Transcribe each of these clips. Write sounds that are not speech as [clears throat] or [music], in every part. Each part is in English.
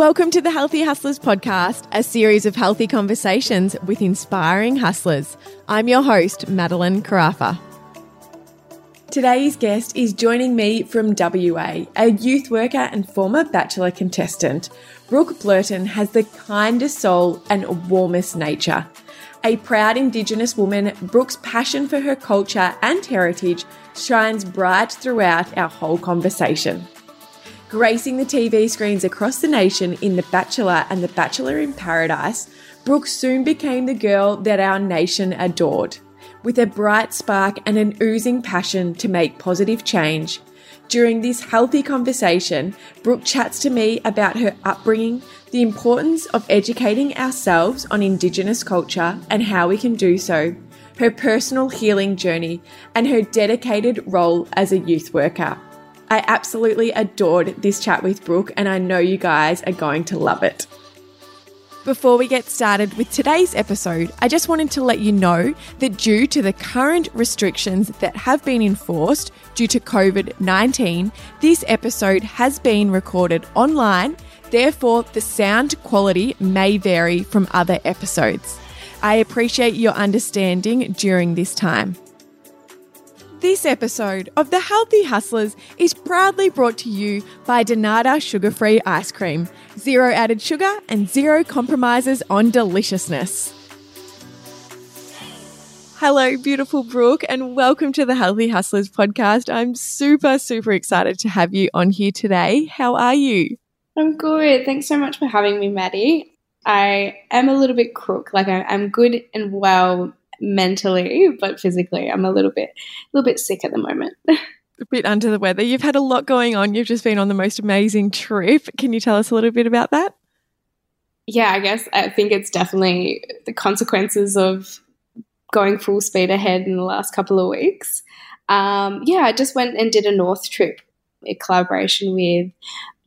Welcome to the Healthy Hustlers podcast, a series of healthy conversations with inspiring hustlers. I'm your host, Madelyn Carafa. Today's guest is joining me from WA, a youth worker and former Bachelor contestant. Brooke Blurton has the kindest soul and warmest nature. A proud Indigenous woman, Brooke's passion for her culture and heritage shines bright throughout our whole conversation. Gracing the TV screens across the nation in The Bachelor and The Bachelor in Paradise, Brooke soon became the girl that our nation adored. With a bright spark and an oozing passion to make positive change, during this healthy conversation, Brooke chats to me about her upbringing, the importance of educating ourselves on Indigenous culture and how we can do so, her personal healing journey, and her dedicated role as a youth worker. I absolutely adored this chat with Brooke, and I know you guys are going to love it. Before we get started with today's episode, I just wanted to let you know that due to the current restrictions that have been enforced due to COVID 19, this episode has been recorded online. Therefore, the sound quality may vary from other episodes. I appreciate your understanding during this time. This episode of The Healthy Hustlers is proudly brought to you by Denada Sugar Free Ice Cream. Zero added sugar and zero compromises on deliciousness. Hello, beautiful Brooke, and welcome to the Healthy Hustlers podcast. I'm super, super excited to have you on here today. How are you? I'm good. Thanks so much for having me, Maddie. I am a little bit crook. Like I, am good and well mentally, but physically, I'm a little bit, a little bit sick at the moment. [laughs] a bit under the weather. You've had a lot going on. You've just been on the most amazing trip. Can you tell us a little bit about that? Yeah, I guess I think it's definitely the consequences of going full speed ahead in the last couple of weeks. Um, yeah, I just went and did a North trip in collaboration with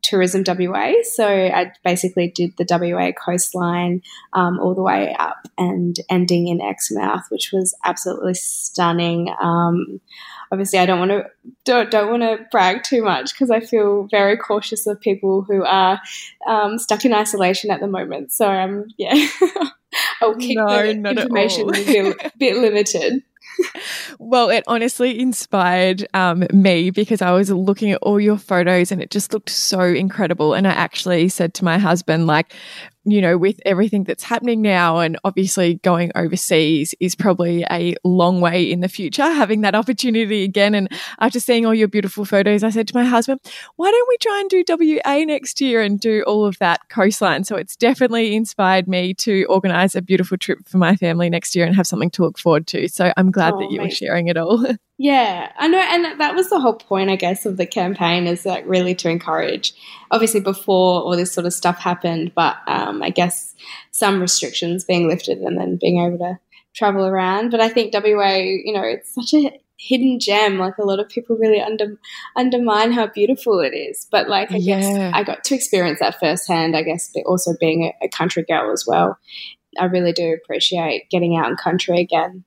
Tourism WA. So I basically did the WA coastline um, all the way up and ending in Exmouth, which was absolutely stunning. Um, obviously, I don't want to don't, don't want to brag too much because I feel very cautious of people who are um, stuck in isolation at the moment. So um, yeah, [laughs] I'll keep no, the information a bit, bit limited well, it honestly inspired um, me because I was looking at all your photos and it just looked so incredible. And I actually said to my husband, like, you know, with everything that's happening now and obviously going overseas is probably a long way in the future, having that opportunity again. And after seeing all your beautiful photos, I said to my husband, why don't we try and do WA next year and do all of that coastline? So it's definitely inspired me to organize a beautiful trip for my family next year and have something to look forward to. So I'm glad oh, that you were sharing it all. [laughs] Yeah, I know, and that was the whole point, I guess, of the campaign is like really to encourage. Obviously, before all this sort of stuff happened, but um, I guess some restrictions being lifted and then being able to travel around. But I think WA, you know, it's such a hidden gem. Like a lot of people really under, undermine how beautiful it is. But like, I yeah. guess I got to experience that firsthand. I guess, but also being a, a country girl as well. I really do appreciate getting out in country again.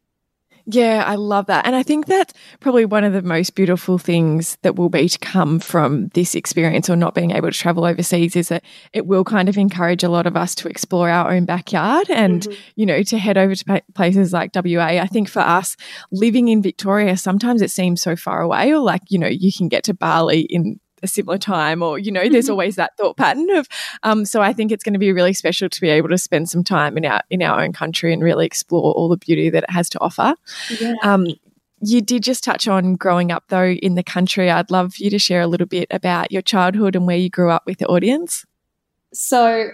Yeah, I love that. And I think that's probably one of the most beautiful things that will be to come from this experience or not being able to travel overseas is that it will kind of encourage a lot of us to explore our own backyard and, mm-hmm. you know, to head over to places like WA. I think for us living in Victoria, sometimes it seems so far away or like, you know, you can get to Bali in a similar time or you know there's mm-hmm. always that thought pattern of um, so i think it's going to be really special to be able to spend some time in our in our own country and really explore all the beauty that it has to offer yeah. um, you did just touch on growing up though in the country i'd love you to share a little bit about your childhood and where you grew up with the audience so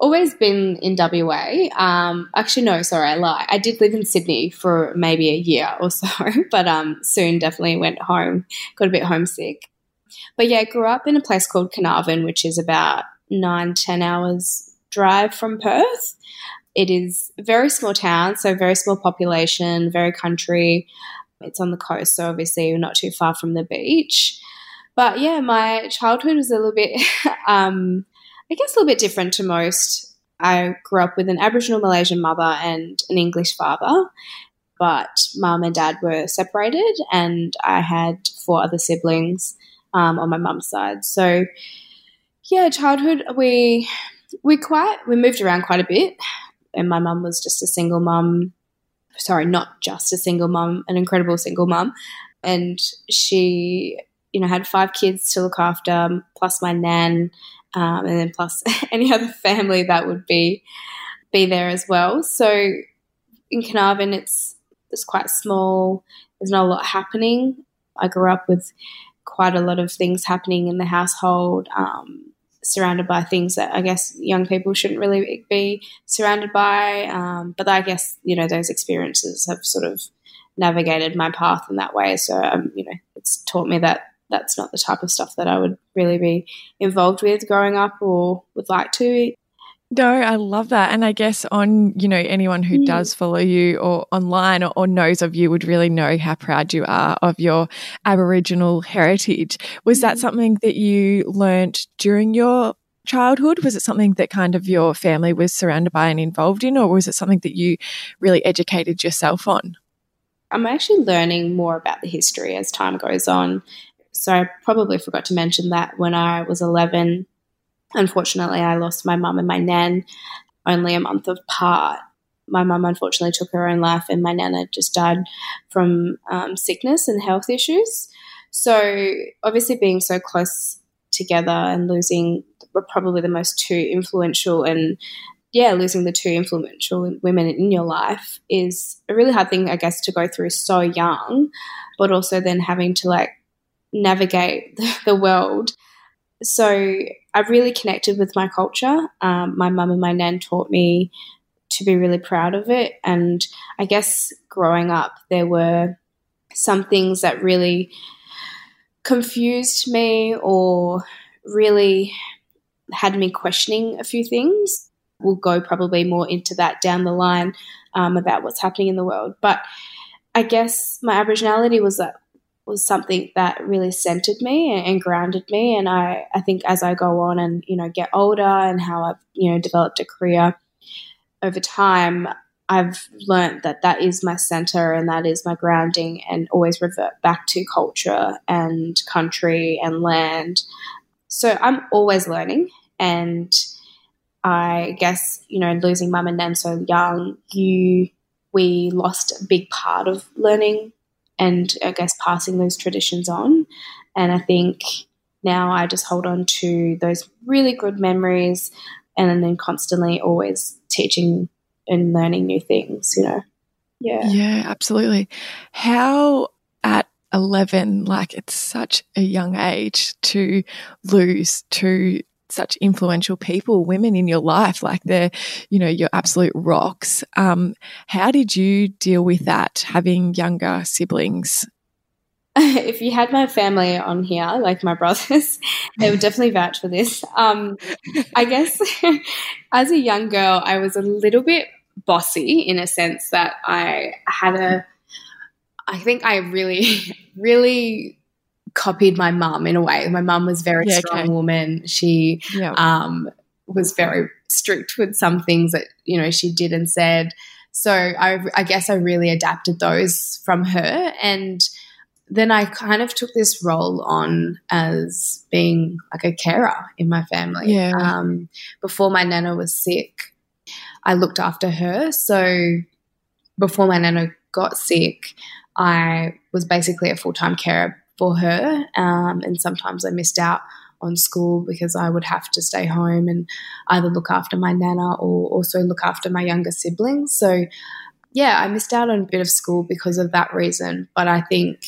always been in WA. Um, actually, no, sorry, I lie. I did live in Sydney for maybe a year or so, [laughs] but um, soon definitely went home, got a bit homesick. But yeah, I grew up in a place called Carnarvon, which is about nine, ten hours drive from Perth. It is a very small town, so very small population, very country. It's on the coast, so obviously not too far from the beach. But yeah, my childhood was a little bit, [laughs] um, I guess, a little bit different to most. I grew up with an Aboriginal Malaysian mother and an English father, but mum and dad were separated, and I had four other siblings um, on my mum's side. So, yeah, childhood we we quite we moved around quite a bit, and my mum was just a single mum. Sorry, not just a single mum, an incredible single mum, and she you know had five kids to look after, plus my nan, um, and then plus [laughs] any other family that would be be there as well. So in Carnarvon, it's it's quite small. There's not a lot happening. I grew up with quite a lot of things happening in the household, um, surrounded by things that I guess young people shouldn't really be surrounded by. Um, but I guess you know those experiences have sort of navigated my path in that way. So um, you know, it's taught me that that's not the type of stuff that I would really be involved with growing up or would like to. No, I love that. And I guess on, you know, anyone who mm. does follow you or online or, or, knows of you would really know how proud you are of your Aboriginal heritage. Was that mm. something that you learnt during your childhood? Was it something that kind of your family was surrounded by and involved in, or was it something that you really educated yourself on? I'm actually learning more about the history as time goes on. So I probably forgot to mention that when I was 11, Unfortunately, I lost my mum and my nan only a month apart. My mum unfortunately took her own life, and my nana just died from um, sickness and health issues. So, obviously, being so close together and losing probably the most two influential and yeah, losing the two influential women in your life is a really hard thing, I guess, to go through so young, but also then having to like navigate [laughs] the world so I've really connected with my culture. Um, my mum and my nan taught me to be really proud of it. And I guess growing up, there were some things that really confused me or really had me questioning a few things. We'll go probably more into that down the line um, about what's happening in the world. But I guess my Aboriginality was that was something that really centered me and, and, grounded me. And I, I think as I go on and, you know, get older and how I've, you know, developed a career over time, I've learned that that is my center and that is my grounding and always revert back to culture and country and land. So I'm always learning. And I guess, you know, losing mum and nan so young, you, we lost a big part of learning and I guess passing those traditions on. And I think now I just hold on to those really good memories and then constantly always teaching and learning new things, you know. Yeah. Yeah, absolutely. How at 11, like it's such a young age to lose to such influential people, women in your life, like they're, you know, your absolute rocks. Um, how did you deal with that, having younger siblings? [laughs] if you had my family on here, like my brothers, [laughs] they would definitely vouch for this. Um, I guess [laughs] as a young girl, I was a little bit bossy in a sense that I had a, I think I really, really copied my mum in a way. My mum was very yeah, strong okay. woman. She yeah. um, was very strict with some things that you know she did and said. So I, I guess I really adapted those from her, and then I kind of took this role on as being like a carer in my family. Yeah. Um, before my nana was sick, I looked after her. So before my nana got sick, I was basically a full time carer for her. Um, and sometimes I missed out on school because I would have to stay home and either look after my nana or also look after my younger siblings. So, yeah, I missed out on a bit of school because of that reason. But I think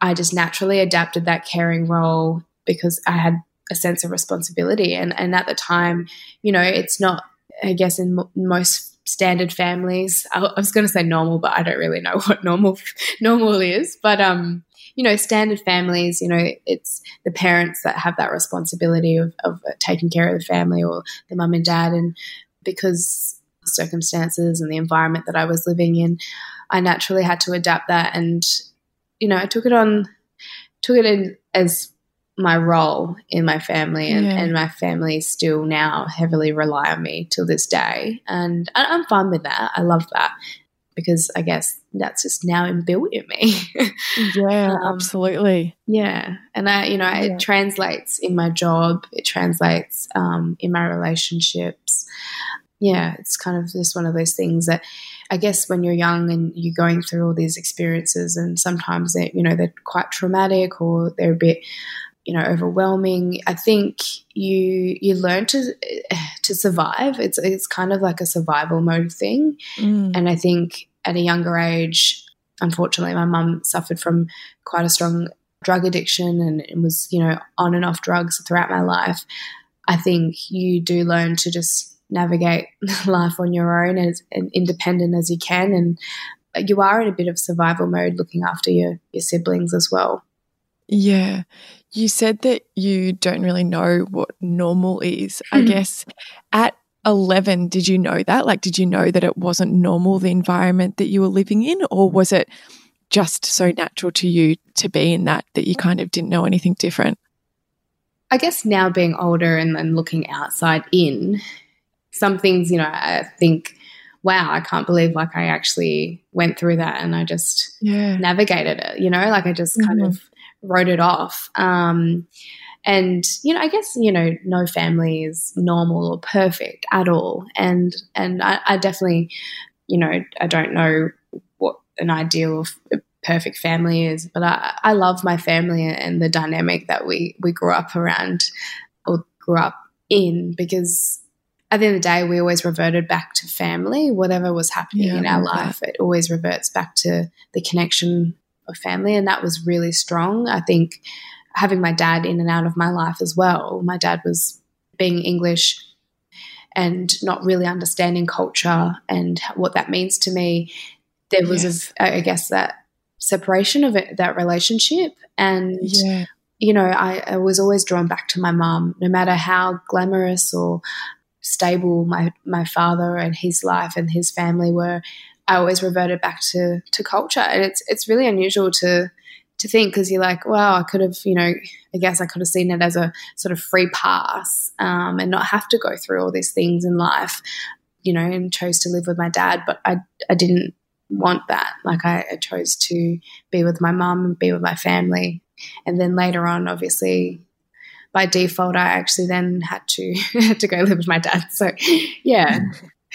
I just naturally adapted that caring role because I had a sense of responsibility. And, and at the time, you know, it's not, I guess, in most standard families. I, was going to say normal, but I don't really know [laughs] what normal normal is. But um, you know, standard families, you know, it's the parents that have that responsibility of, of taking care of the family or the mum and dad. And because circumstances and the environment that I was living in, I naturally had to adapt that. And, you know, I took it on, took it in as my role in my family and, yeah. and, my family still now heavily rely on me till this day and I'm fine with that I love that because I guess that's just now inbuilt in me. [laughs] yeah, um, absolutely. Yeah. And I, you know, yeah. it translates in my job, it translates um, in my relationships. Yeah, it's kind of just one of those things that I guess when you're young and you're going through all these experiences, and sometimes they, you know, they're quite traumatic or they're a bit, you know, overwhelming. I think you you learn to to survive. It's it's kind of like a survival mode thing, mm. and I think at a younger age, unfortunately, my mum suffered from quite a strong drug addiction and, and was you know on and off drugs throughout my life. I think you do learn to just navigate [laughs] life on your own as and independent as you can and you are in a bit of survival mode looking after your your siblings as well yeah you said that you don't really know what normal is i guess. At 11 did you know that? Like did you know that it wasn't normal the environment that you were living in? Or was it just so natural to you to be in that that you kind of didn't know anything different? I guess now being older and then looking outside in, some things, you know, I think, wow, I can't believe like I actually went through that and I just yeah. navigated it, you know, like I just kind mm-hmm. of wrote it off. Um, and you know, I guess you know, no family is normal or perfect at all, and and I, I definitely, you know, I don't know what an ideal of perfect family is, but I, I love my family and the dynamic that we we grew up around or grew up in because at the end of the day, we always reverted back to family. Whatever was happening yeah, in our life, that. it always reverts back to the connection of family. And that was really strong. I think having my dad in and out of my life as well. My dad was being English and not really understanding culture and what that means to me. There was, yes. a, I guess, that separation of it, that relationship. And yeah you know, I, I, was always drawn back to my mum, no matter how glamorous or stable my my father and his life and his family were, I always reverted back to to culture, and it's it's really unusual to to think because you're like, wow, I could have, you know, I guess I could have seen it as a sort of free pass um, and not have to go through all these things in life, you know, and chose to live with my dad, but I I didn't want that. Like I, I chose to be with my mum and be with my family, and then later on, obviously, by default, I actually then had to [laughs] had to go live with my dad. So, yeah.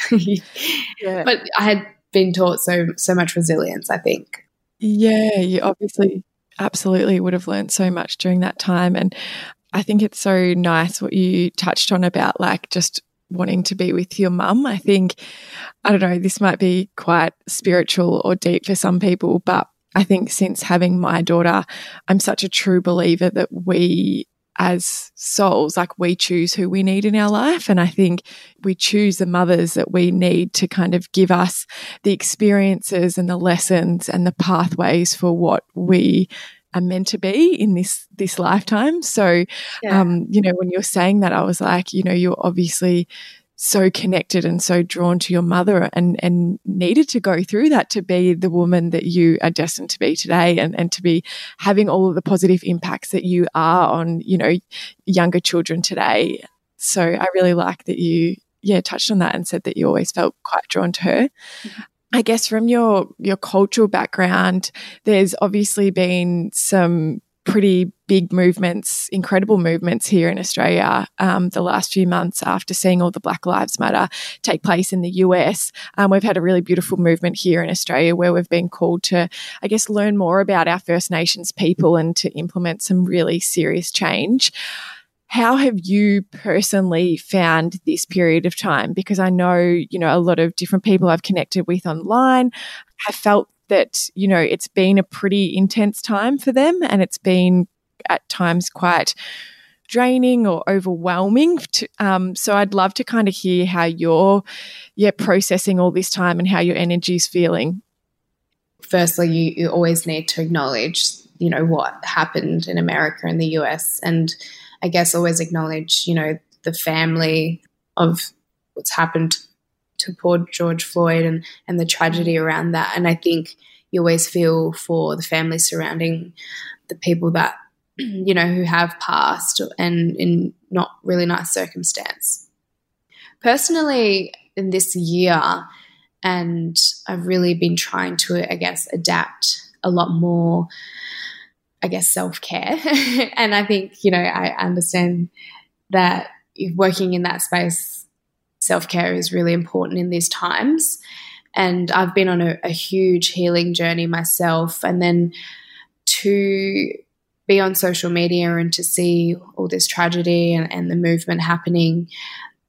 [laughs] yeah. [laughs] But I had been taught so so much resilience. I think. Yeah, you obviously absolutely would have learned so much during that time, and I think it's so nice what you touched on about like just wanting to be with your mum. I think, I don't know, this might be quite spiritual or deep for some people, but I think since having my daughter, I'm such a true believer that we as souls, like we choose who we need in our life. And I think we choose the mothers that we need to kind of give us the experiences and the lessons and the pathways for what we are meant to be in this this lifetime. So, yeah. um, you know, when you're saying that, I was like, you know, you're obviously so connected and so drawn to your mother and, and needed to go through that to be the woman that you are destined to be today and, and to be having all of the positive impacts that you are on, you know, younger children today. So I really like that you, yeah, touched on that and said that you always felt quite drawn to her. Mm-hmm. I guess from your your cultural background, there's obviously been some pretty big movements, incredible movements here in Australia um, the last few months after seeing all the Black Lives Matter take place in the US. Um, we've had a really beautiful movement here in Australia where we've been called to, I guess, learn more about our First Nations people and to implement some really serious change. How have you personally found this period of time? Because I know, you know, a lot of different people I've connected with online have felt that, you know, it's been a pretty intense time for them and it's been at times quite draining or overwhelming. [laughs] To, um, so I'd love to kind of hear how you're, yeah, processing all this time and how your energy is feeling. Firstly, you, you always need to acknowledge, you know, what happened in America and the US, and I guess always acknowledge, you know, the family of what's happened to poor George Floyd and, and the tragedy around that. And I think you always feel for the families surrounding the people that, [clears throat] you know, who have passed and in not really nice circumstance. Personally, in this year, And I've really been trying to, I guess, adapt a lot more, I guess, self care. [laughs] and I think, you know, I understand that working in that space, self care is really important in these times. And I've been on a, a huge healing journey myself. And then to be on social media and to see all this tragedy and, and the movement happening,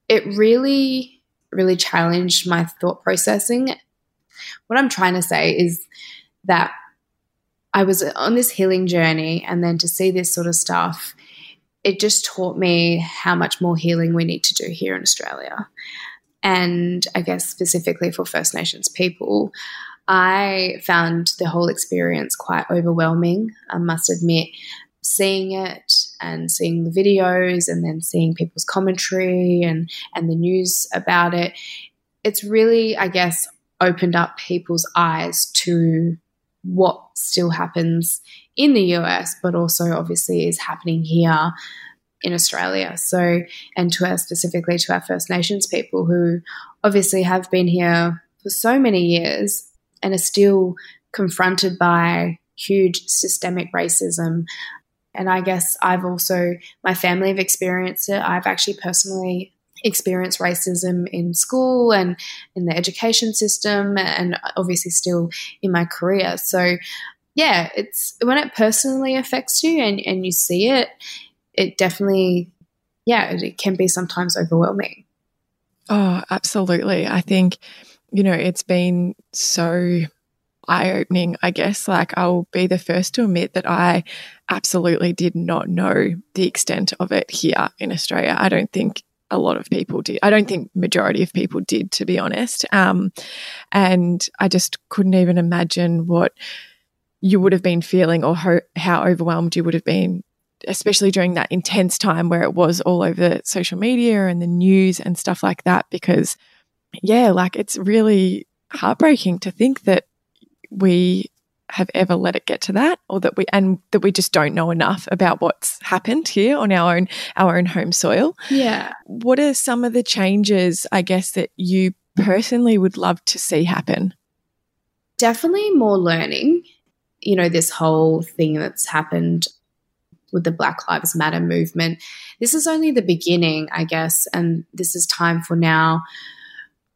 it really, really challenged my thought processing. What I'm trying to say is that I was on this healing journey, and then to see this sort of stuff, it just taught me how much more healing we need to do here in Australia. And I guess specifically for First Nations people, I found the whole experience quite overwhelming, I must admit. Seeing it and seeing the videos and then seeing people's commentary and, and the news about it, it's really, I guess, opened up people's eyes to what still happens in the US, but also obviously is happening here in Australia. So, and to our specifically to our First Nations people who obviously have been here for so many years and are still confronted by huge systemic racism. And I guess I've also, my family have experienced it. I've actually personally experienced racism in school and in the education system, and obviously still in my career. So, yeah, it's when it personally affects you and, and you see it, it definitely, yeah, it, can be sometimes overwhelming. Oh, absolutely. I think, you know, it's been so eye opening, I guess. Like, I'll be the first to admit that I absolutely did not know the extent of it here in Australia. I don't think a lot of people did. I don't think majority of people did, to be honest. Um, and I just couldn't even imagine what you would have been feeling or ho- how overwhelmed you would have been especially during that intense time where it was all over social media and the news and stuff like that. Because, yeah, like it's really heartbreaking to think that we have ever let it get to that or that we and that we just don't know enough about what's happened here on our own our own home soil. Yeah. What are some of the changes I guess that you personally would love to see happen? Definitely more learning. You know, this whole thing that's happened with the Black Lives Matter movement. This is only the beginning, I guess, and this is time for now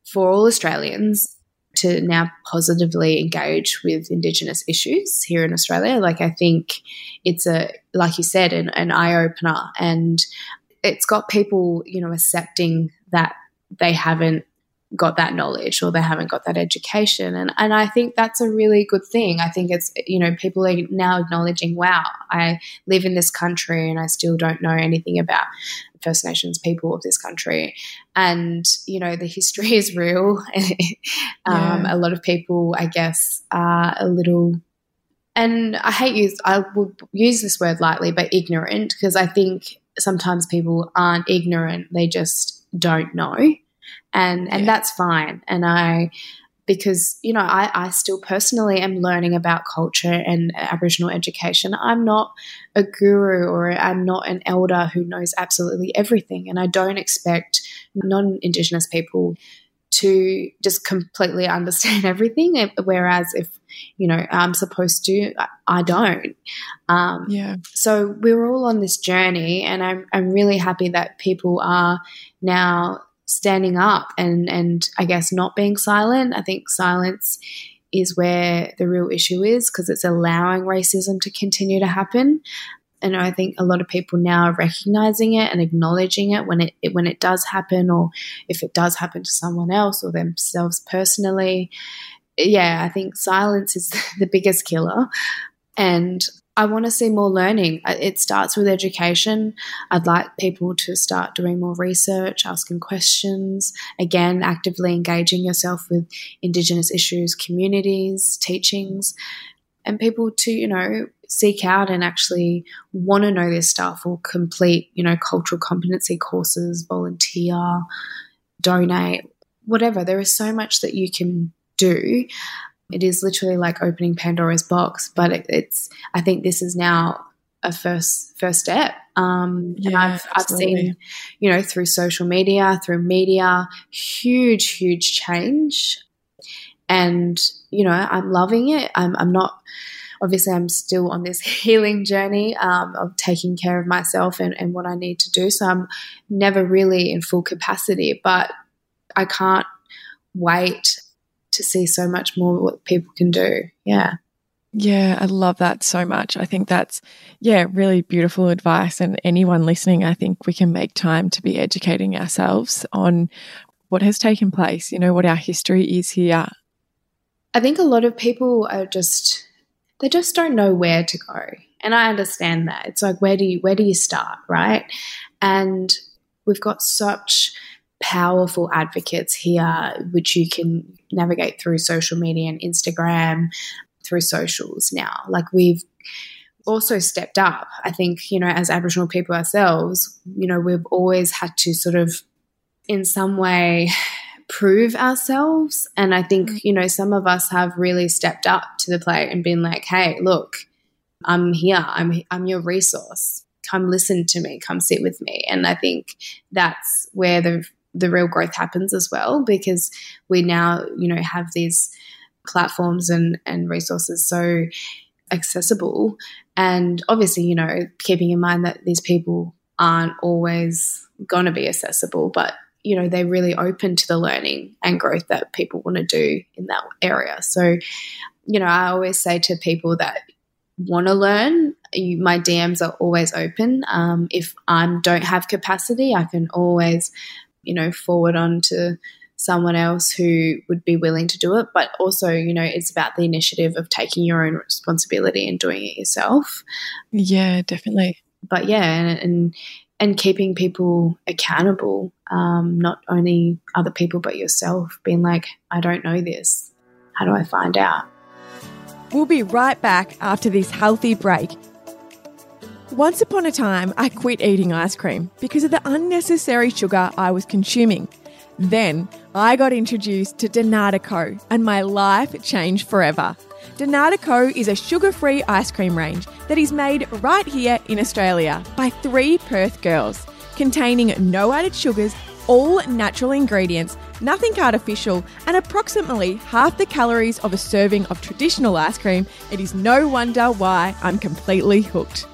for all Australians to now positively engage with Indigenous issues here in Australia. Like, I think it's a, like you said, an, an eye opener, and it's got people, you know, accepting that they haven't got that knowledge or they haven't got that education and and I think that's a really good thing. I think it's you know people are now acknowledging wow, I live in this country and I still don't know anything about First Nations people of this country. And you know the history [laughs] is real. [laughs] um, yeah. a lot of people I guess are a little and I hate use I would use this word lightly but ignorant because I think sometimes people aren't ignorant, they just don't know and and yeah. that's fine. And I because you know I, I still personally am learning about culture and aboriginal education i'm not a guru or i'm not an elder who knows absolutely everything and i don't expect non-indigenous people to just completely understand [laughs] everything whereas if you know i'm supposed to i don't um, yeah so we're all on this journey and I'm, I'm really happy that people are now standing up and and I guess not being silent. I think silence is where the real issue is because it's allowing racism to continue to happen. And I think a lot of people now are recognizing it and acknowledging it when it, it when it does happen, or if it does happen to someone else or themselves personally. Yeah, I think silence is [laughs] the biggest killer. And I want to see more learning. It starts with education. I'd like people to start doing more research, asking questions, again, actively engaging yourself with Indigenous issues, communities, teachings, and people to, you know, seek out and actually want to know this stuff or complete, you know, cultural competency courses, volunteer, donate, whatever. There is so much that you can do. It is literally like opening Pandora's box, but it, it's. I think this is now a first first step. Um, yeah, and I've I've seen, you know, through social media, through media, huge huge change. and you know I'm loving it. I'm I'm not obviously I'm still on this [laughs] healing journey um, of taking care of myself and, and what I need to do. So I'm never really in full capacity, but I can't wait to see so much more what people can do. Yeah. Yeah, I love that so much. I think that's, yeah, really beautiful advice. And anyone listening, I think we can make time to be educating ourselves on what has taken place, you know, what our history is here. I think a lot of people are just, they just don't know where to go. And I understand that. It's like, where do you, where do you start? Right. And we've got such powerful advocates here, which you can navigate through social media and Instagram, through socials now. Like we've also stepped up. I think, you know, as Aboriginal people ourselves, you know, we've always had to sort of, in some way, prove ourselves. And I think, mm. you know, some of us have really stepped up to the plate and been like, hey, look, I'm here. I'm, I'm your resource. Come listen to me. Come sit with me. And I think that's where the, the real growth happens as well, because we now, you know, have these platforms and, and resources so accessible. And obviously, you know, keeping in mind that these people aren't always going to be accessible, but, you know, they're really open to the learning and growth that people want to do in that area. So, you know, I always say to people that want to learn, you, my DMs are always open. Um, if I don't have capacity, I can always, you know, forward on to someone else who would be willing to do it. But also, you know, it's about the initiative of taking your own responsibility and doing it yourself. Yeah, definitely. But yeah, and and, and keeping people accountable, um, not only other people but yourself, being like, I don't know this. How do I find out? We'll be right back after this healthy break. Once upon a time, I quit eating ice cream because of the unnecessary sugar I was consuming. Then I got introduced to Denada Co. and my life changed forever. Denada Co. is a sugar free ice cream range that is made right here in Australia by three Perth girls, containing no added sugars, all natural ingredients, nothing artificial, and approximately half the calories of a serving of traditional ice cream. It is no wonder why I'm completely hooked.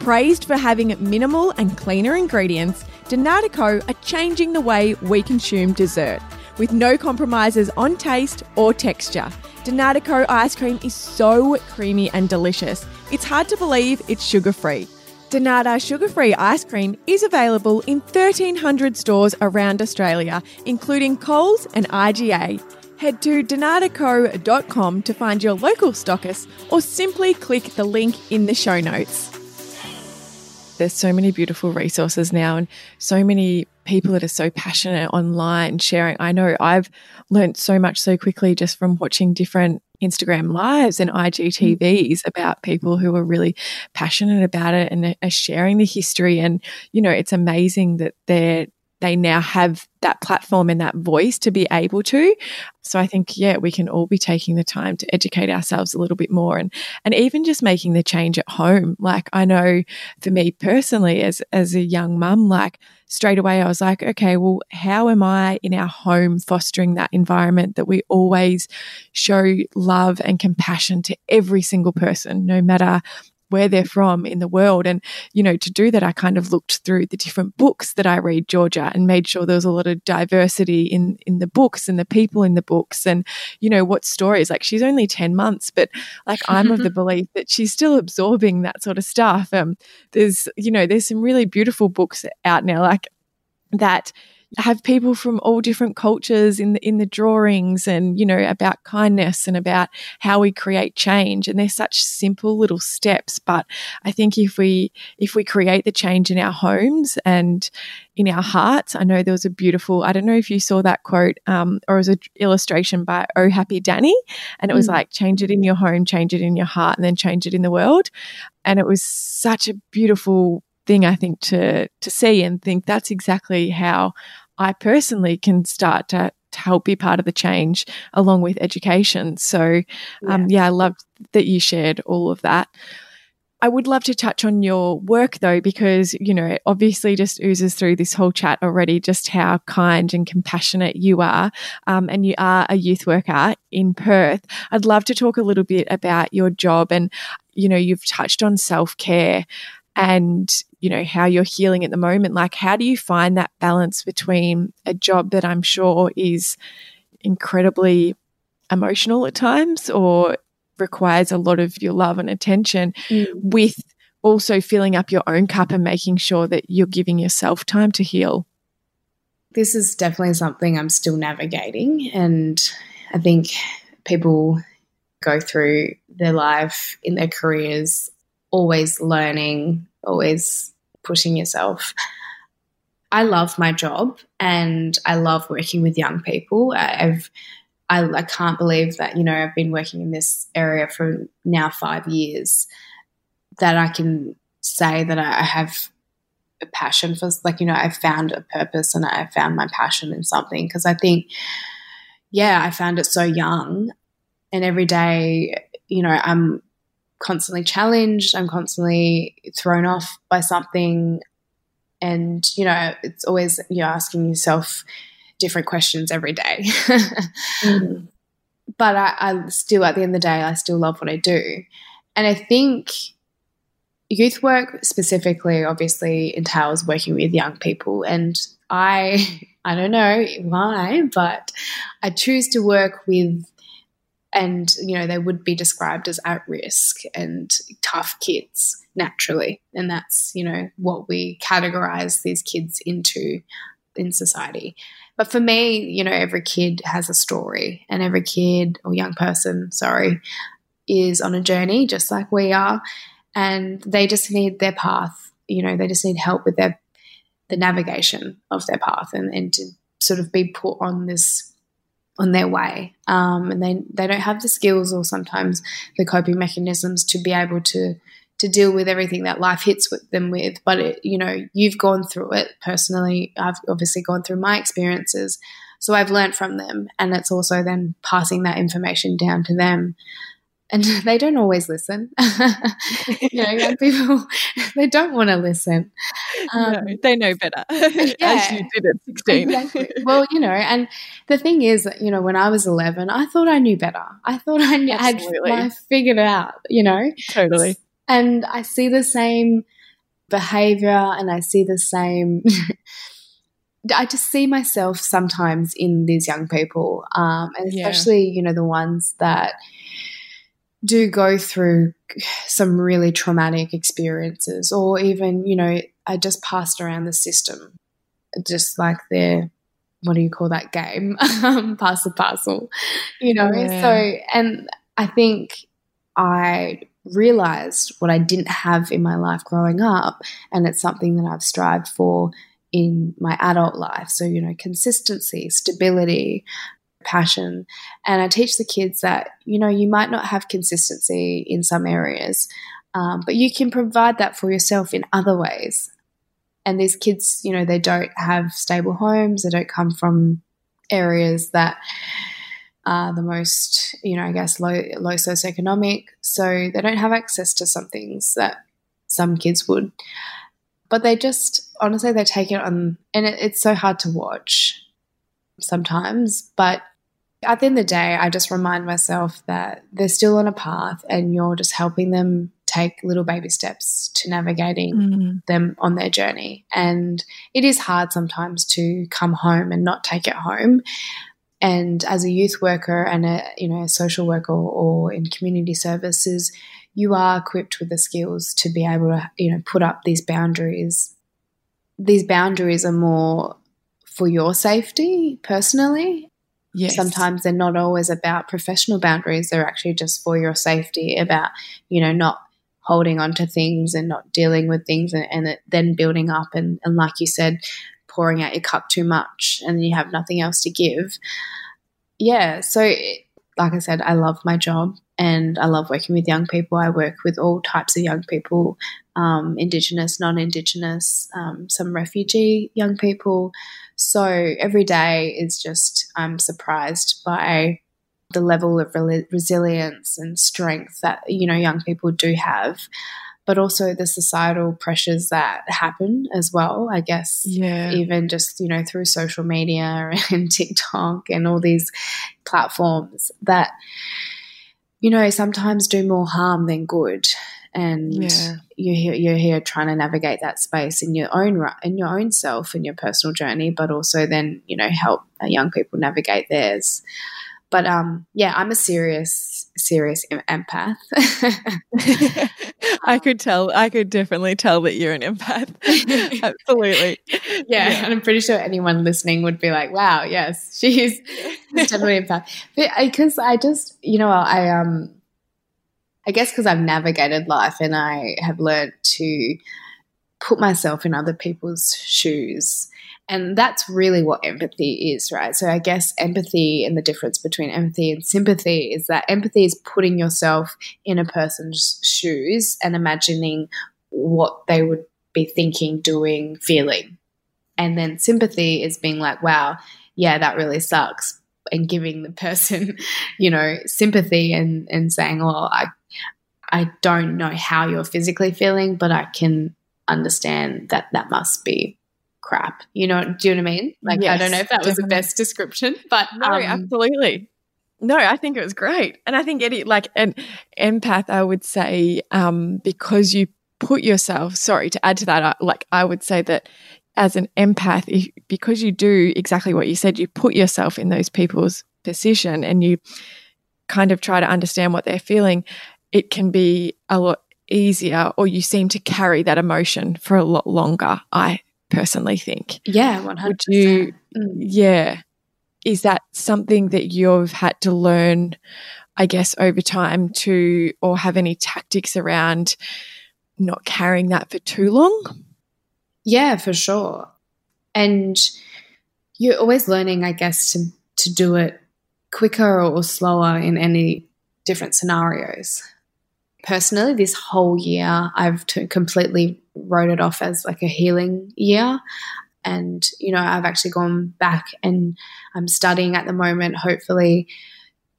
Praised for having minimal and cleaner ingredients, Denada Co are changing the way we consume dessert. With no compromises on taste or texture, Denada Co ice cream is so creamy and delicious. It's hard to believe it's sugar free. Denada sugar free ice cream is available in 1,300 stores around Australia, including Coles and IGA. Head to denadaco.com to find your local stockist or simply click the link in the show notes there's so many beautiful resources now and so many people that are so passionate online sharing. I know I've learned so much so quickly just from watching different Instagram lives and IGTVs mm. about people who are really passionate about it and are sharing the history. And, you know, it's amazing that they're they now have that platform and that voice to be able to. So I think, yeah, we can all be taking the time to educate ourselves a little bit more and, and even just making the change at home. Like I know for me personally as, as a young mum, like straight away I was like, okay, well, how am I in our home fostering that environment that we always show love and compassion to every single person, no matter where they're from in the world. And, you know, to do that, I kind of looked through the different books that I read, Georgia, and made sure there was a lot of diversity in, in the books and the people in the books and, you know, what stories. Like she's only 10 months, but like I'm of the [laughs] belief that she's still absorbing that sort of stuff. Um, there's, you know, there's some really beautiful books out now, like that have people from all different cultures in the, in the drawings and, you know, about kindness and about how we create change. And they're such simple little steps. But I think if we, if we create the change in our homes and in our hearts, I know there was a beautiful, I don't know if you saw that quote, um, or it was an illustration by Oh Happy Dani. And it was mm. like, change it in your home, change it in your heart, and then change it in the world. And it was such a beautiful thing I think to to see and think that's exactly how I personally can start to to help be part of the change along with education. So, um, yeah. yeah, I loved that you shared all of that. I would love to touch on your work though, because, you know, it obviously just oozes through this whole chat already just how kind and compassionate you are. Um, and you are a youth worker in Perth. I'd love to talk a little bit about your job and, you know, you've touched on self care and, you know, how you're healing at the moment. Like, how do you find that balance between a job that I'm sure is incredibly emotional at times or requires a lot of your love and attention mm. with also filling up your own cup and making sure that you're giving yourself time to heal? This is definitely something I'm still navigating. And I think people go through their life in their careers always learning, always pushing yourself. I love my job and I love working with young people. I've I, I can't believe that, you know, I've been working in this area for now five years, that I can say that I have a passion for, like, you know, I found a purpose and I found my passion in something. Because I think, yeah, I found it so young. And every day, you know, I'm constantly challenged, I'm constantly thrown off by something. And, you know, it's always, you're asking yourself, different questions every day. mm. [laughs] But I, I still, at the end of the day, I still love what I do. And I think youth work specifically obviously entails working with young people. And I, [laughs] I don't know why, but I choose to work with and you know they would be described as at risk and tough kids naturally and that's you know what we categorize these kids into in society but for me, you know, every kid has a story, and every kid or young person, sorry, is on a journey just like we are. And they just need their path, you know, they just need help with their the navigation of their path and, and to sort of be put on this on their way. Um, and they they don't have the skills or sometimes the coping mechanisms to be able to to deal with everything that life hits with them with. But it, you know, you've gone through it personally. I've obviously gone through my experiences, so I've learned from them, and it's also then passing that information down to them. And [laughs] they don't always listen. [laughs] you know, young people [laughs] they don't want to listen. Um, no, they know better, yeah, as you did at sixteen. Exactly. Well, you know, and the thing is, you know, when I was eleven, I thought I knew better. I thought I knew, had I figured it out. You know, totally and I see the same behavior and I see the same. I just see myself sometimes in these young people, um, and especially, yeah. you know, the ones that do go through some really traumatic experiences, or even, you know, I just passed around the system, just like they're what do you call that game? [laughs] Pass the parcel, you know. Yeah. So, and I think I realized what I didn't have in my life growing up. And it's something that I've strived for in my adult life. So, you know, consistency, stability, passion. And I teach the kids that, you know, you might not have consistency in some areas, um, but you can provide that for yourself in other ways. And these kids, you know, they don't have stable homes, they don't come from areas that are the most, you know, I guess low low socioeconomic, so they don't have access to some things that some kids would. But they just honestly they take it on, and it, it's so hard to watch sometimes. But at the end of the day, I just remind myself that they're still on a path, and you're just helping them take little baby steps to navigating mm. them on their journey. And it is hard sometimes to come home and not take it home. And as a youth worker and a you know a social worker or, or in community services, you are equipped with the skills to be able to you know put up these boundaries. These boundaries are more for your safety personally. Yes. Sometimes they're not always about professional boundaries. They're actually just for your safety, about you know not holding on to things and not dealing with things and, and then building up and, and like you said pouring out your cup too much and you have nothing else to give. Yeah, so like I said, I love my job and I love working with young people. I work with all types of young people um, Indigenous, non Indigenous, um, some refugee young people. So every day is just, I'm surprised by the level of re- resilience and strength that, you know, young people do have. but also the societal pressures that happen as well. I guess, yeah, even just you know through social media [laughs] and TikTok and all these platforms that you know sometimes do more harm than good and yeah. you're here, you're here trying to navigate that space in your own in your own self in your personal journey, but also then you know help young people navigate theirs. But um, yeah, I'm a serious, serious empath. [laughs] I could tell. I could definitely tell that you're an empath. [laughs] Absolutely. Yeah, yeah, and I'm pretty sure anyone listening would be like, "Wow, yes, she's definitely empath." Because I just, you know, I um, I guess because I've navigated life and I have learned to put myself in other people's shoes. And that's really what empathy is, right? So I guess empathy and the difference between empathy and sympathy is that empathy is putting yourself in a person's shoes and imagining what they would be thinking, doing, feeling. And then sympathy is being like, wow, yeah, that really sucks. And giving the person, [laughs] you know, sympathy and, and saying, oh, I I don't know how you're physically feeling, but I can understand that that must be crap. You know, do you know what I mean? Like, yes, I don't know if that was the best description, but no, um, absolutely. No, I think it was great, and I think any like an empath, I would say, um, because you put yourself. Sorry to add to that, I, like I would say that as an empath, if, because you do exactly what you said, you put yourself in those people's position, and you kind of try to understand what they're feeling it can be a lot easier or you seem to carry that emotion for a lot longer, I personally think. Yeah, 100%. Would you, mm. yeah. Is that something that you've had to learn, I guess, over time to, or have any tactics around not carrying that for too long? Yeah, for sure. And you're always learning, I guess, to, to do it quicker or slower in any different scenarios personally, this whole year, I've t- completely wrote it off as like a healing year. And, you know, I've actually gone back and I'm studying at the moment, hopefully,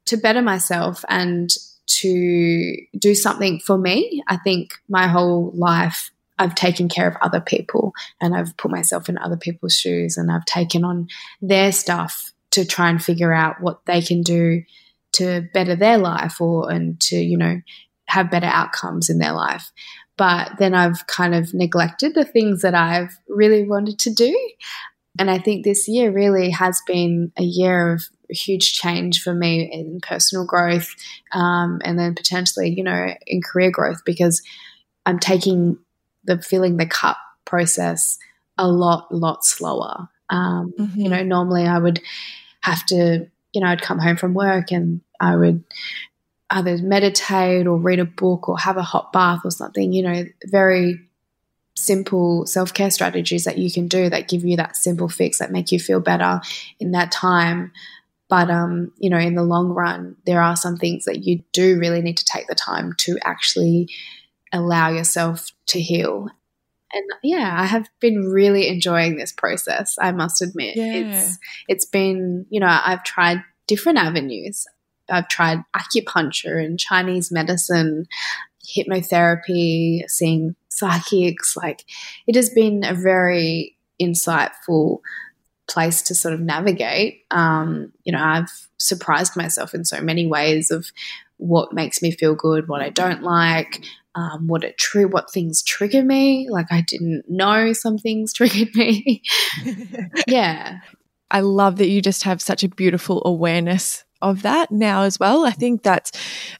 to better myself and to do something for me. I think my whole life, I've taken care of other people and I've put myself in other people's shoes and I've taken on their stuff to try and figure out what they can do to better their life or and to you know have better outcomes in their life. But then I've kind of neglected the things that I've really wanted to do. And I think this year really has been a year of huge change for me in personal growth um, and then potentially, you know, in career growth because I'm taking the filling the cup process a lot, lot slower. Um, mm-hmm. You know, normally I would have to, you know, I'd come home from work and I would either meditate or read a book or have a hot bath or something, you know, very simple self care strategies that you can do that give you that simple fix that make you feel better in that time. But, um, you know, in the long run, there are some things that you do really need to take the time to actually allow yourself to heal. And yeah, I have been really enjoying this process. I must admit, yeah. it's it's been you know I've tried different avenues. I've tried acupuncture and Chinese medicine, hypnotherapy, seeing psychics. Like it has been a very insightful place to sort of navigate. Um, you know, I've surprised myself in so many ways of what makes me feel good, what I don't like, um, what it true, what things trigger me. Like I didn't know some things [laughs] triggered me. [laughs] yeah. I love that you just have such a beautiful awareness of that now as well. I think that's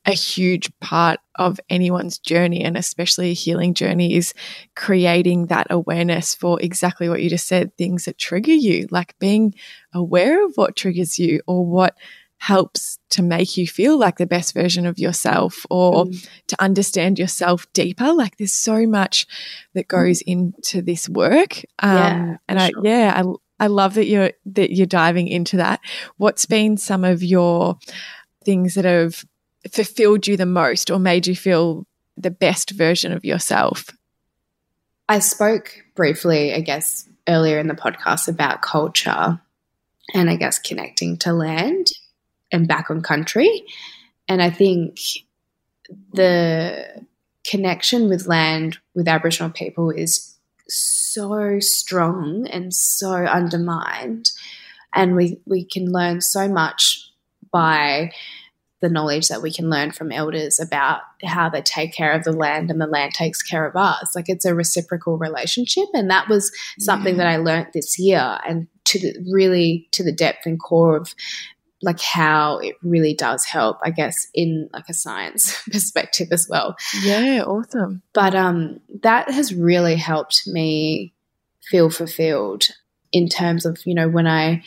a huge part of anyone's journey and especially a healing journey is creating that awareness for exactly what you just said, things that trigger you, like being aware of what triggers you or what helps to make you feel like the best version of yourself or mm. to understand yourself deeper. Like there's so much that goes into this work. Um, yeah, and I, sure. yeah, I, love that you're that you're diving into that. What's been some of your things that have fulfilled you the most or made you feel the best version of yourself? I spoke briefly, I guess, earlier in the podcast about culture and I guess connecting to land and back on country. And I think the connection with land with Aboriginal people is so strong and so undermined. And we, we can learn so much by the knowledge that we can learn from elders about how they take care of the land and the land takes care of us. Like it's a reciprocal relationship. And that was something yeah. that I learned this year and to the really to the depth and core of like how it really does help, I guess, in like a science [laughs] perspective as well. Yeah, awesome. But um that has really helped me feel fulfilled in terms of, you know, when I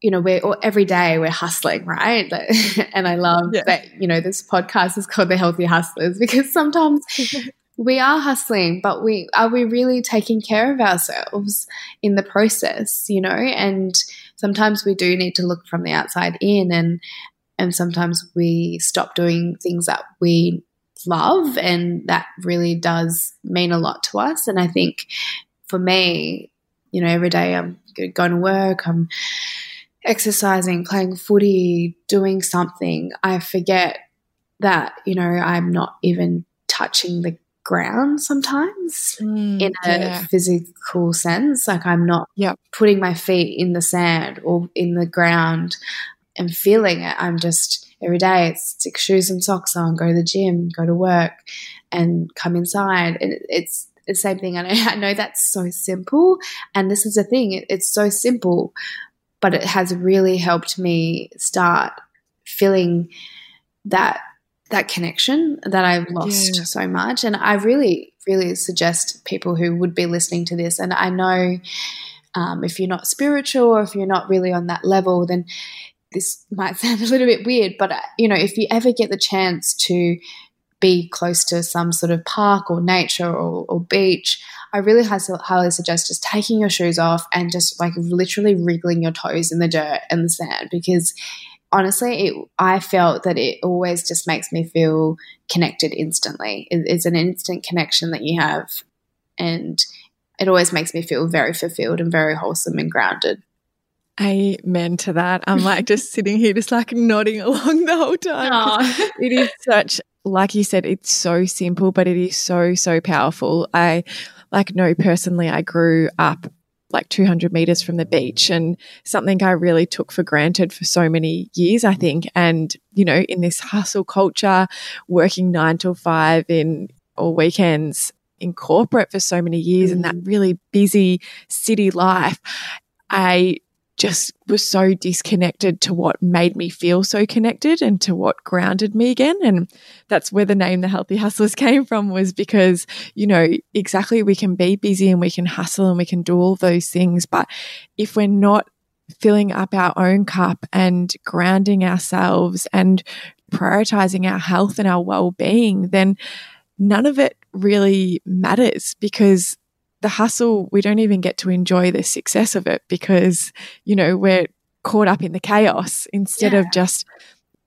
you know, we're every day we're hustling, right? [laughs] and I love yeah. that, you know, this podcast is called The Healthy Hustlers [laughs] because sometimes we are hustling, but we are we really taking care of ourselves in the process, you know? And sometimes we do need to look from the outside in and and sometimes we stop doing things that we love and that really does mean a lot to us. And I think for me, you know, every day I'm going to work, I'm exercising, playing footy, doing something, I forget that, you know, I'm not even touching the ground sometimes mm, in a yeah. physical sense. Like I'm not yep. putting my feet in the sand or in the ground and feeling it. I'm just every day it's stick shoes and socks on, go to the gym, go to work, and come inside. And it's the same thing. And [laughs] I know that's so simple. And this is the thing, it's so simple, but it has really helped me start feeling that that connection that I've lost yeah. so much. And I really, really suggest people who would be listening to this, and I know um, if you're not spiritual or if you're not really on that level, then this might [laughs] sound a little bit weird, but uh, you know, if you ever get the chance to be close to some sort of park or nature or, or beach, I really highly suggest just taking your shoes off and just like literally wriggling your toes in the dirt and the sand because honestly, it, I felt that it always just makes me feel connected instantly. It, it's an instant connection that you have, and it always makes me feel very fulfilled and very wholesome and grounded. Amen to that. I'm [laughs] like just sitting here, just like nodding [laughs] along the whole time. It is such, like you said, it's so simple, but it is so, so powerful. I like know personally, I grew up like 200 meters from the beach and something I really took for granted for so many years, I think. And, you know, in this hustle culture, working nine till five in or weekends in corporate for so many years mm. and that mm. really busy city life, I just was so disconnected to what made me feel so connected and to what grounded me again. And that's where the name The Healthy Hustlers came from was because, you know, exactly we can be busy and we can hustle and we can do all those things. But if we're not filling up our own cup and grounding ourselves and prioritizing our health and our well being, then none of it really matters because the hustle, we don't even get to enjoy the success of it because, you know, we're caught up in the chaos instead yeah. of just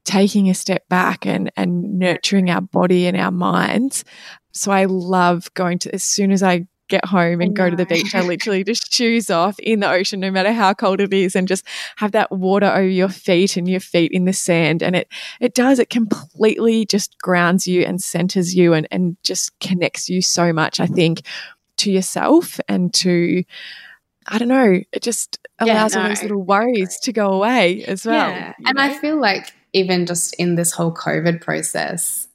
taking a step back and, and nurturing our body and our minds. So I love going to, as soon as I get home and go to the beach, I [laughs] literally just shoes off in the ocean, no matter how cold it is, and just have that water over your feet and your feet in the sand. And it, it does, it completely just grounds you and centers you and, and just connects you so much. I think to yourself and to I don't know, it just allows yeah, no, all those little worries to go away as well. Yeah. And know? I feel like even just in this whole COVID process,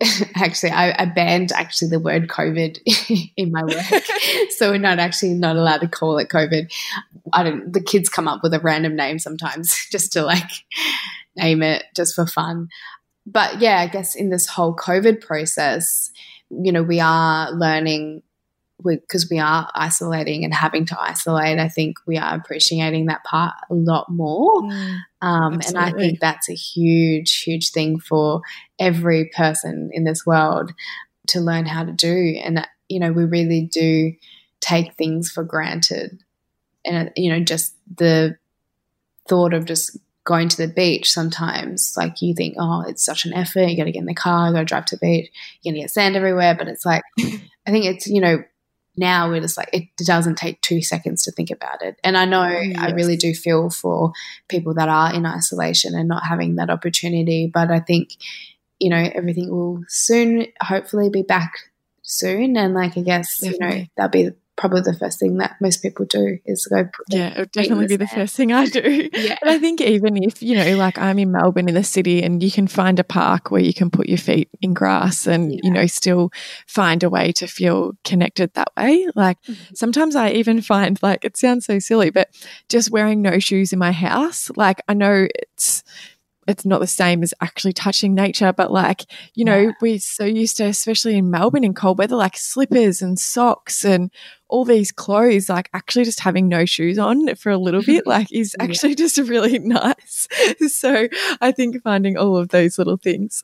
[laughs] actually I, I, banned actually the word COVID [laughs] in my work. [laughs] so we're not actually not allowed to call it COVID. I don't the kids come up with a random name sometimes just to like name it just for fun. But yeah, I guess in this whole COVID process, you know, we are learning because we, we, are isolating and having to isolate, I think we are appreciating that part a lot more. Mm, um, and I think that's a huge, huge thing for every person in this world to learn how to do. And, you know, we really do take things for granted. And, you know, just the thought of just going to the beach sometimes, like you think, oh, it's such an effort. You got to get in the car, you got to drive to the beach, you're going to get sand everywhere. But it's like, [laughs] I think it's, you know, now we're just like it doesn't take two seconds to think about it and i know mm, yes. i really do feel for people that are in isolation and not having that opportunity but i think you know, everything will soon, hopefully, be back soon. And like, I guess, Definitely. you know, that'll be probably the first thing that most people do is go. yeah, it would definitely be the first thing I do. Yeah. But I think even if, you know, like I'm in Melbourne in the city and you can find a park where you can put your feet in grass and, yeah. you know, still find a way to feel connected that way. Like mm-hmm. sometimes I even find like it sounds so silly, but just wearing no shoes in my house, like I know it's it's not the same as actually touching nature, but like, you know, yeah. we're so used to, especially in Melbourne in cold weather, like slippers and socks and all these clothes, like actually just having no shoes on for a little bit, [laughs] like is actually yeah. just really [laughs] nice. so I think finding all of those little things.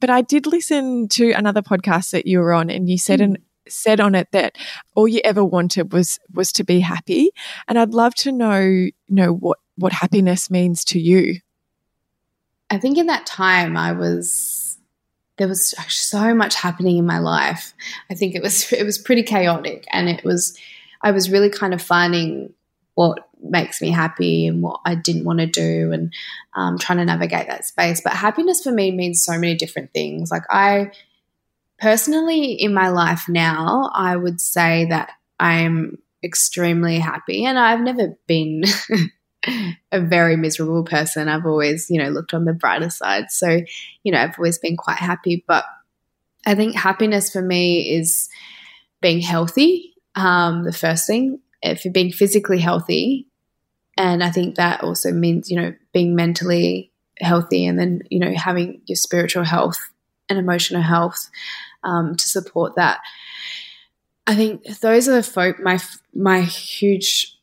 But I did listen to another podcast that you were on and you said mm. an said on it that all you ever wanted was was to be happy and i'd love to know you know what what happiness means to you I think in that time I was there was so much happening in my life. I think it was it was pretty chaotic and it was I was really kind of finding what makes me happy and what I didn't want to do and um, trying to navigate that space. But happiness for me means so many different things. Like I personally in my life now, I would say that I'm extremely happy and I've never been [laughs] a very miserable person. I've always, you know, looked on the brighter side. So, you know, I've always been quite happy. But I think happiness for me is being healthy. Um, the first thing, if you're being physically healthy, and I think that also means, you know, being mentally healthy and then, you know, having your spiritual health and emotional health um, to support that. I think those are the folk my my huge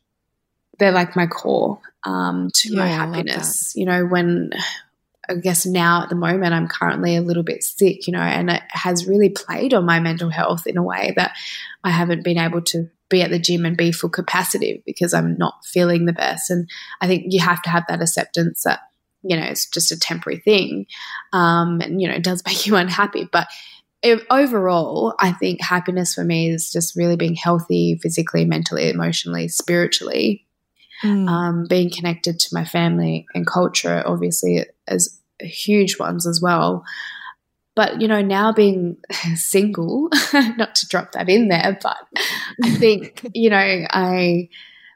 they're like my core um, to yeah, my happiness. You know, when I guess now at the moment I'm currently a little bit sick, you know, and it has really played on my mental health in a way that I haven't been able to be at the gym and be full capacity because I'm not feeling the best. And I think you have to have that acceptance that, you know, it's just a temporary thing. Um, and, you know, it does [laughs] make you unhappy. But if, overall, I think happiness for me is just really being healthy physically, mentally, emotionally, spiritually mm. um, being connected to my family and culture, obviously, as huge ones as well. But, you know, now being [laughs] single, [laughs] not to drop that in there, but I [laughs] think, you know, I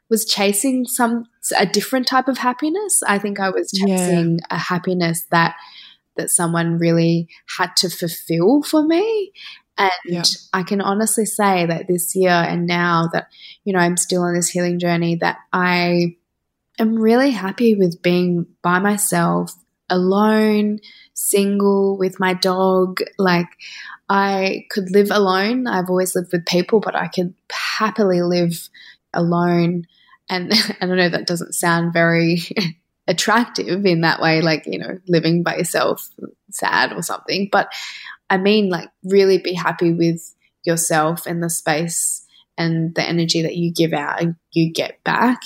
was chasing some a different type of happiness. I think I was chasing yeah. a happiness that that someone really had to fulfill for me. And yeah. I can honestly say that this year and now that, you know, I'm still on this healing journey, that I am really happy with being by myself, alone, single, with my dog. Like, I could live alone. I've always lived with people, but I could happily live alone. And [laughs] I don't know, that doesn't sound very [laughs] attractive in that way, like, you know, living by yourself, sad or something. But I mean, like, really be happy with yourself and the space and the energy that you give out and you get back.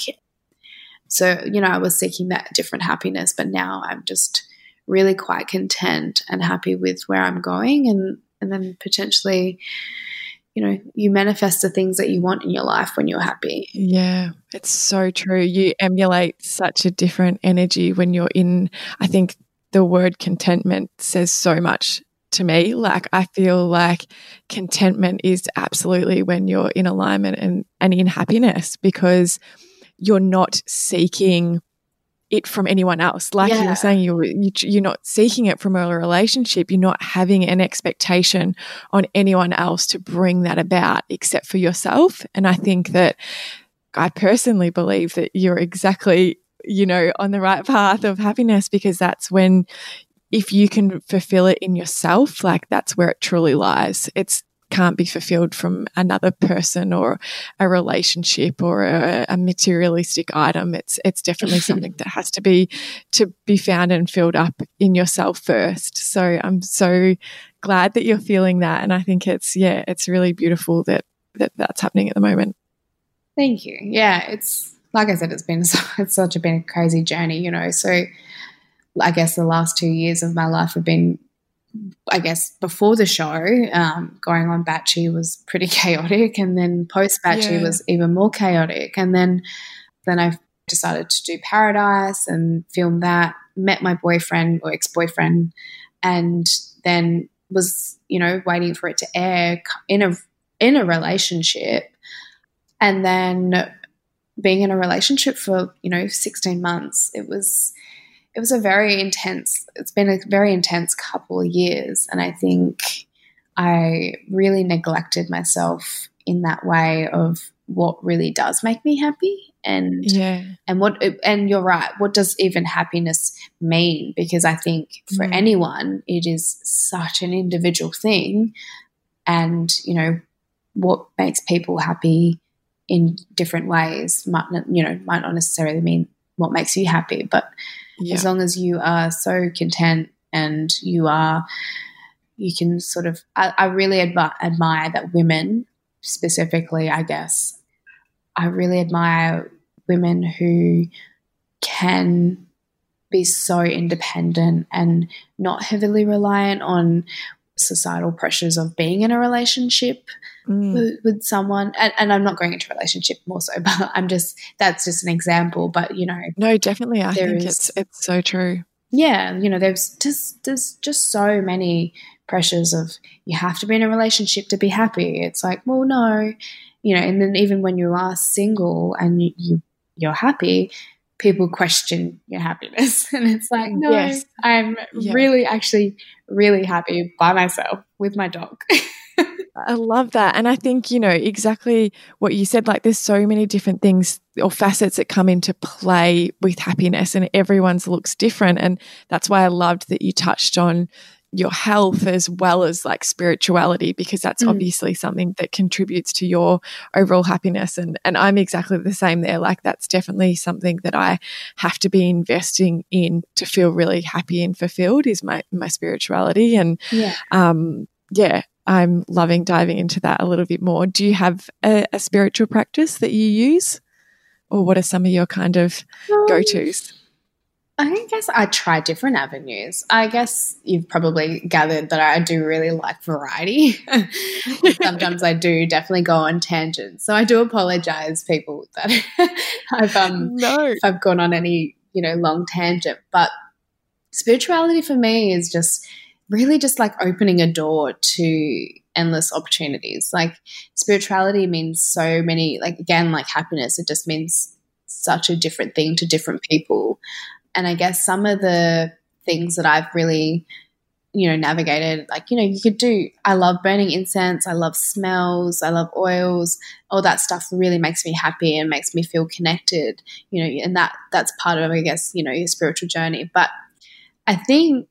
So, you know, I was seeking that different happiness, but now I'm just really quite content and happy with where I'm going and and then potentially you know you manifest the things that you want in your life when you're happy yeah it's so true you emulate such a different energy when you're in i think the word contentment says so much to me. Like I feel like contentment is absolutely when you're in alignment and, and in happiness because you're not seeking it from anyone else. Like yeah. you were saying, you're, you're not seeking it from a relationship. You're not having an expectation on anyone else to bring that about except for yourself. And I think that I personally believe that you're exactly you know, on the right path of happiness because that's when if you can fulfill it in yourself, like that's where it truly lies. It's can't be fulfilled from another person or a relationship or a, a materialistic item. It's it's definitely [laughs] something that has to be to be found and filled up in yourself first. So I'm so glad that you're feeling that, and I think it's yeah, it's really beautiful that that that's happening at the moment. Thank you. Yeah, it's like I said, it's been it's [laughs] such a been a crazy journey, you know. So I guess the last two years of my life have been, I guess, before the show, um, going on Batchy was pretty [laughs] chaotic, and then post Batchy yeah. was even more chaotic, and then then I decided to do Paradise and film that. Met my boyfriend or ex boyfriend, and then was you know waiting for it to air in a in a relationship and then being in a relationship for you know 16 months it was it was a very intense it's been a very intense couple of years and i think i really neglected myself in that way of what really does make me happy and yeah and what and you're right what does even happiness mean because i think for mm. anyone it is such an individual thing and you know what makes people happy in different ways might not, you know might not necessarily mean what makes you happy but yeah. as long as you are so content and you are you can sort of i, I really admi- admire that women specifically i guess i really admire women who can be so independent and not heavily reliant on societal pressures of being in a relationship mm. with, with, someone. And, and, i'm not going into a relationship more so [laughs] but i'm just that's just an example but you know no definitely. I think is, it's it's so true. Yeah you know there's just there's just so many pressures of you have to be in a relationship to be happy. It's like well no you know and then even when you are single and you, you you're happy, people question your happiness. [laughs] And it's like, no, yes. I'm yeah. really, actually, really happy by myself with my dog. [laughs] I love that. And I think, you know, exactly what you said like, there's so many different things or facets that come into play with happiness, and everyone's looks different. And that's why I loved that you touched on, your health as well as like spirituality because that's mm. obviously something that contributes to your overall happiness and and I'm exactly the same there like that's definitely something that I have to be investing in to feel really happy and fulfilled is my my spirituality and yeah. um yeah I'm loving diving into that a little bit more do you have a, a spiritual practice that you use or what are some of your kind of um, go-tos I guess I try different avenues. I guess you've probably gathered that I do really like variety. [laughs] Sometimes I do definitely go on tangents. So I do apologize, people, that [laughs] I've um no. I've gone on any, you know, long tangent. But spirituality for me is just really just like opening a door to endless opportunities. Like spirituality means so many like again, like happiness, it just means such a different thing to different people. And I guess some of the things that I've really, you know, navigated, like, you know, you could do, I love burning incense, I love smells, I love oils, all that stuff really makes me happy and makes me feel connected, you know, and that that's part of, I guess, you know, your spiritual journey. But I think,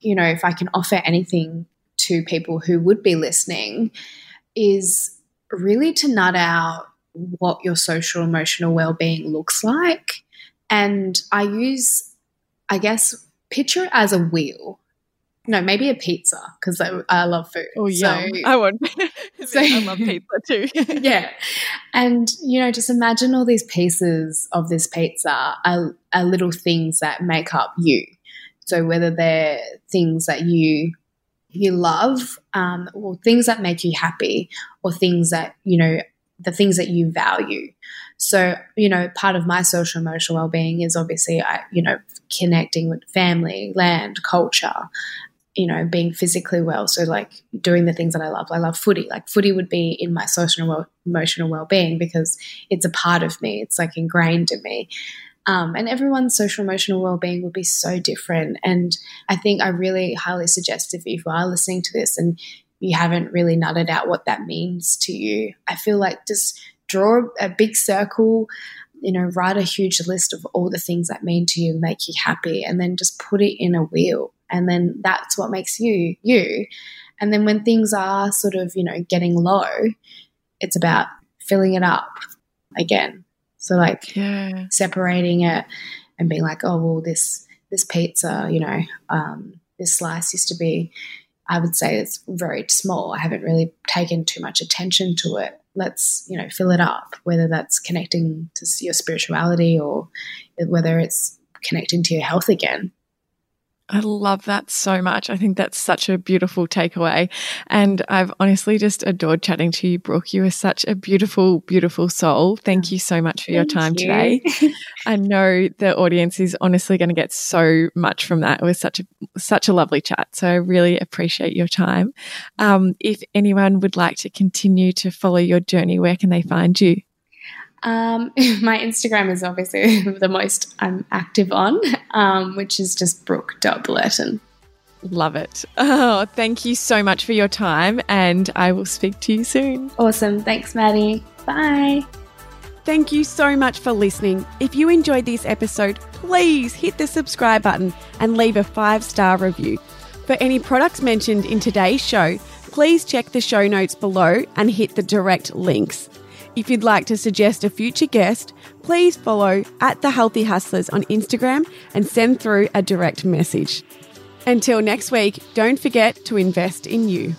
you know, if I can offer anything to people who would be listening, is really to nut out what your social emotional well-being looks like and I use, I guess, picture as a wheel. No, maybe a pizza because I, I, love food. Oh yeah, so, I would. [laughs] so, I love pizza too. [laughs] [laughs] yeah, and you know, just imagine all these pieces of this pizza are, are little things that make up you. So whether they're things that you you love, um, or things that make you happy, or things that you know the things that you value. So, you know, part of my social emotional well-being is obviously, I, you know, connecting with family, land, culture, you know, being physically well. So, like doing the things that I love. I love footy. Like footy would be in my social well, emotional well-being because it's a part of me. It's like ingrained in me. Um, and everyone's social emotional well-being would be so different. And I think I really highly suggest if you are listening to this and you haven't really nutted out what that means to you, I feel like just draw a big circle, you know, write a huge list of all the things that mean to you, make you happy, and then just put it in a wheel. And then that's what makes you you. And then when things are sort of, you know, getting low, it's about filling it up again. So like yeah. separating it and being like, oh well this this pizza, you know, um, this slice used to be I would say it's very small. I haven't really taken too much attention to it let's you know fill it up whether that's connecting to your spirituality or whether it's connecting to your health again I love that so much. I think that's such a beautiful takeaway. And I've honestly just adored chatting to you, Brooke. You are such a beautiful, beautiful soul. Thank you so much for Thank your time you. today. [laughs] I know the audience is honestly going to get so much from that. It was such a such a lovely chat. So I really appreciate your time. Um, if anyone would like to continue to follow your journey, where can they find you? Um, [laughs] my Instagram is obviously [laughs] the most I'm active on, um, which is just brooke.blurton. Love it. Oh, thank you so much for your time, and I will speak to you soon. Awesome. Thanks, Maddie. Bye. Thank you so much for listening. If you enjoyed this episode, please hit the subscribe button and leave a five star review. For any products mentioned in today's show, please check the show notes below and hit the direct links. If you'd like to suggest a future guest, please follow at The Healthy Hustlers on Instagram and send through a direct message. Until next week, don't forget to invest in you.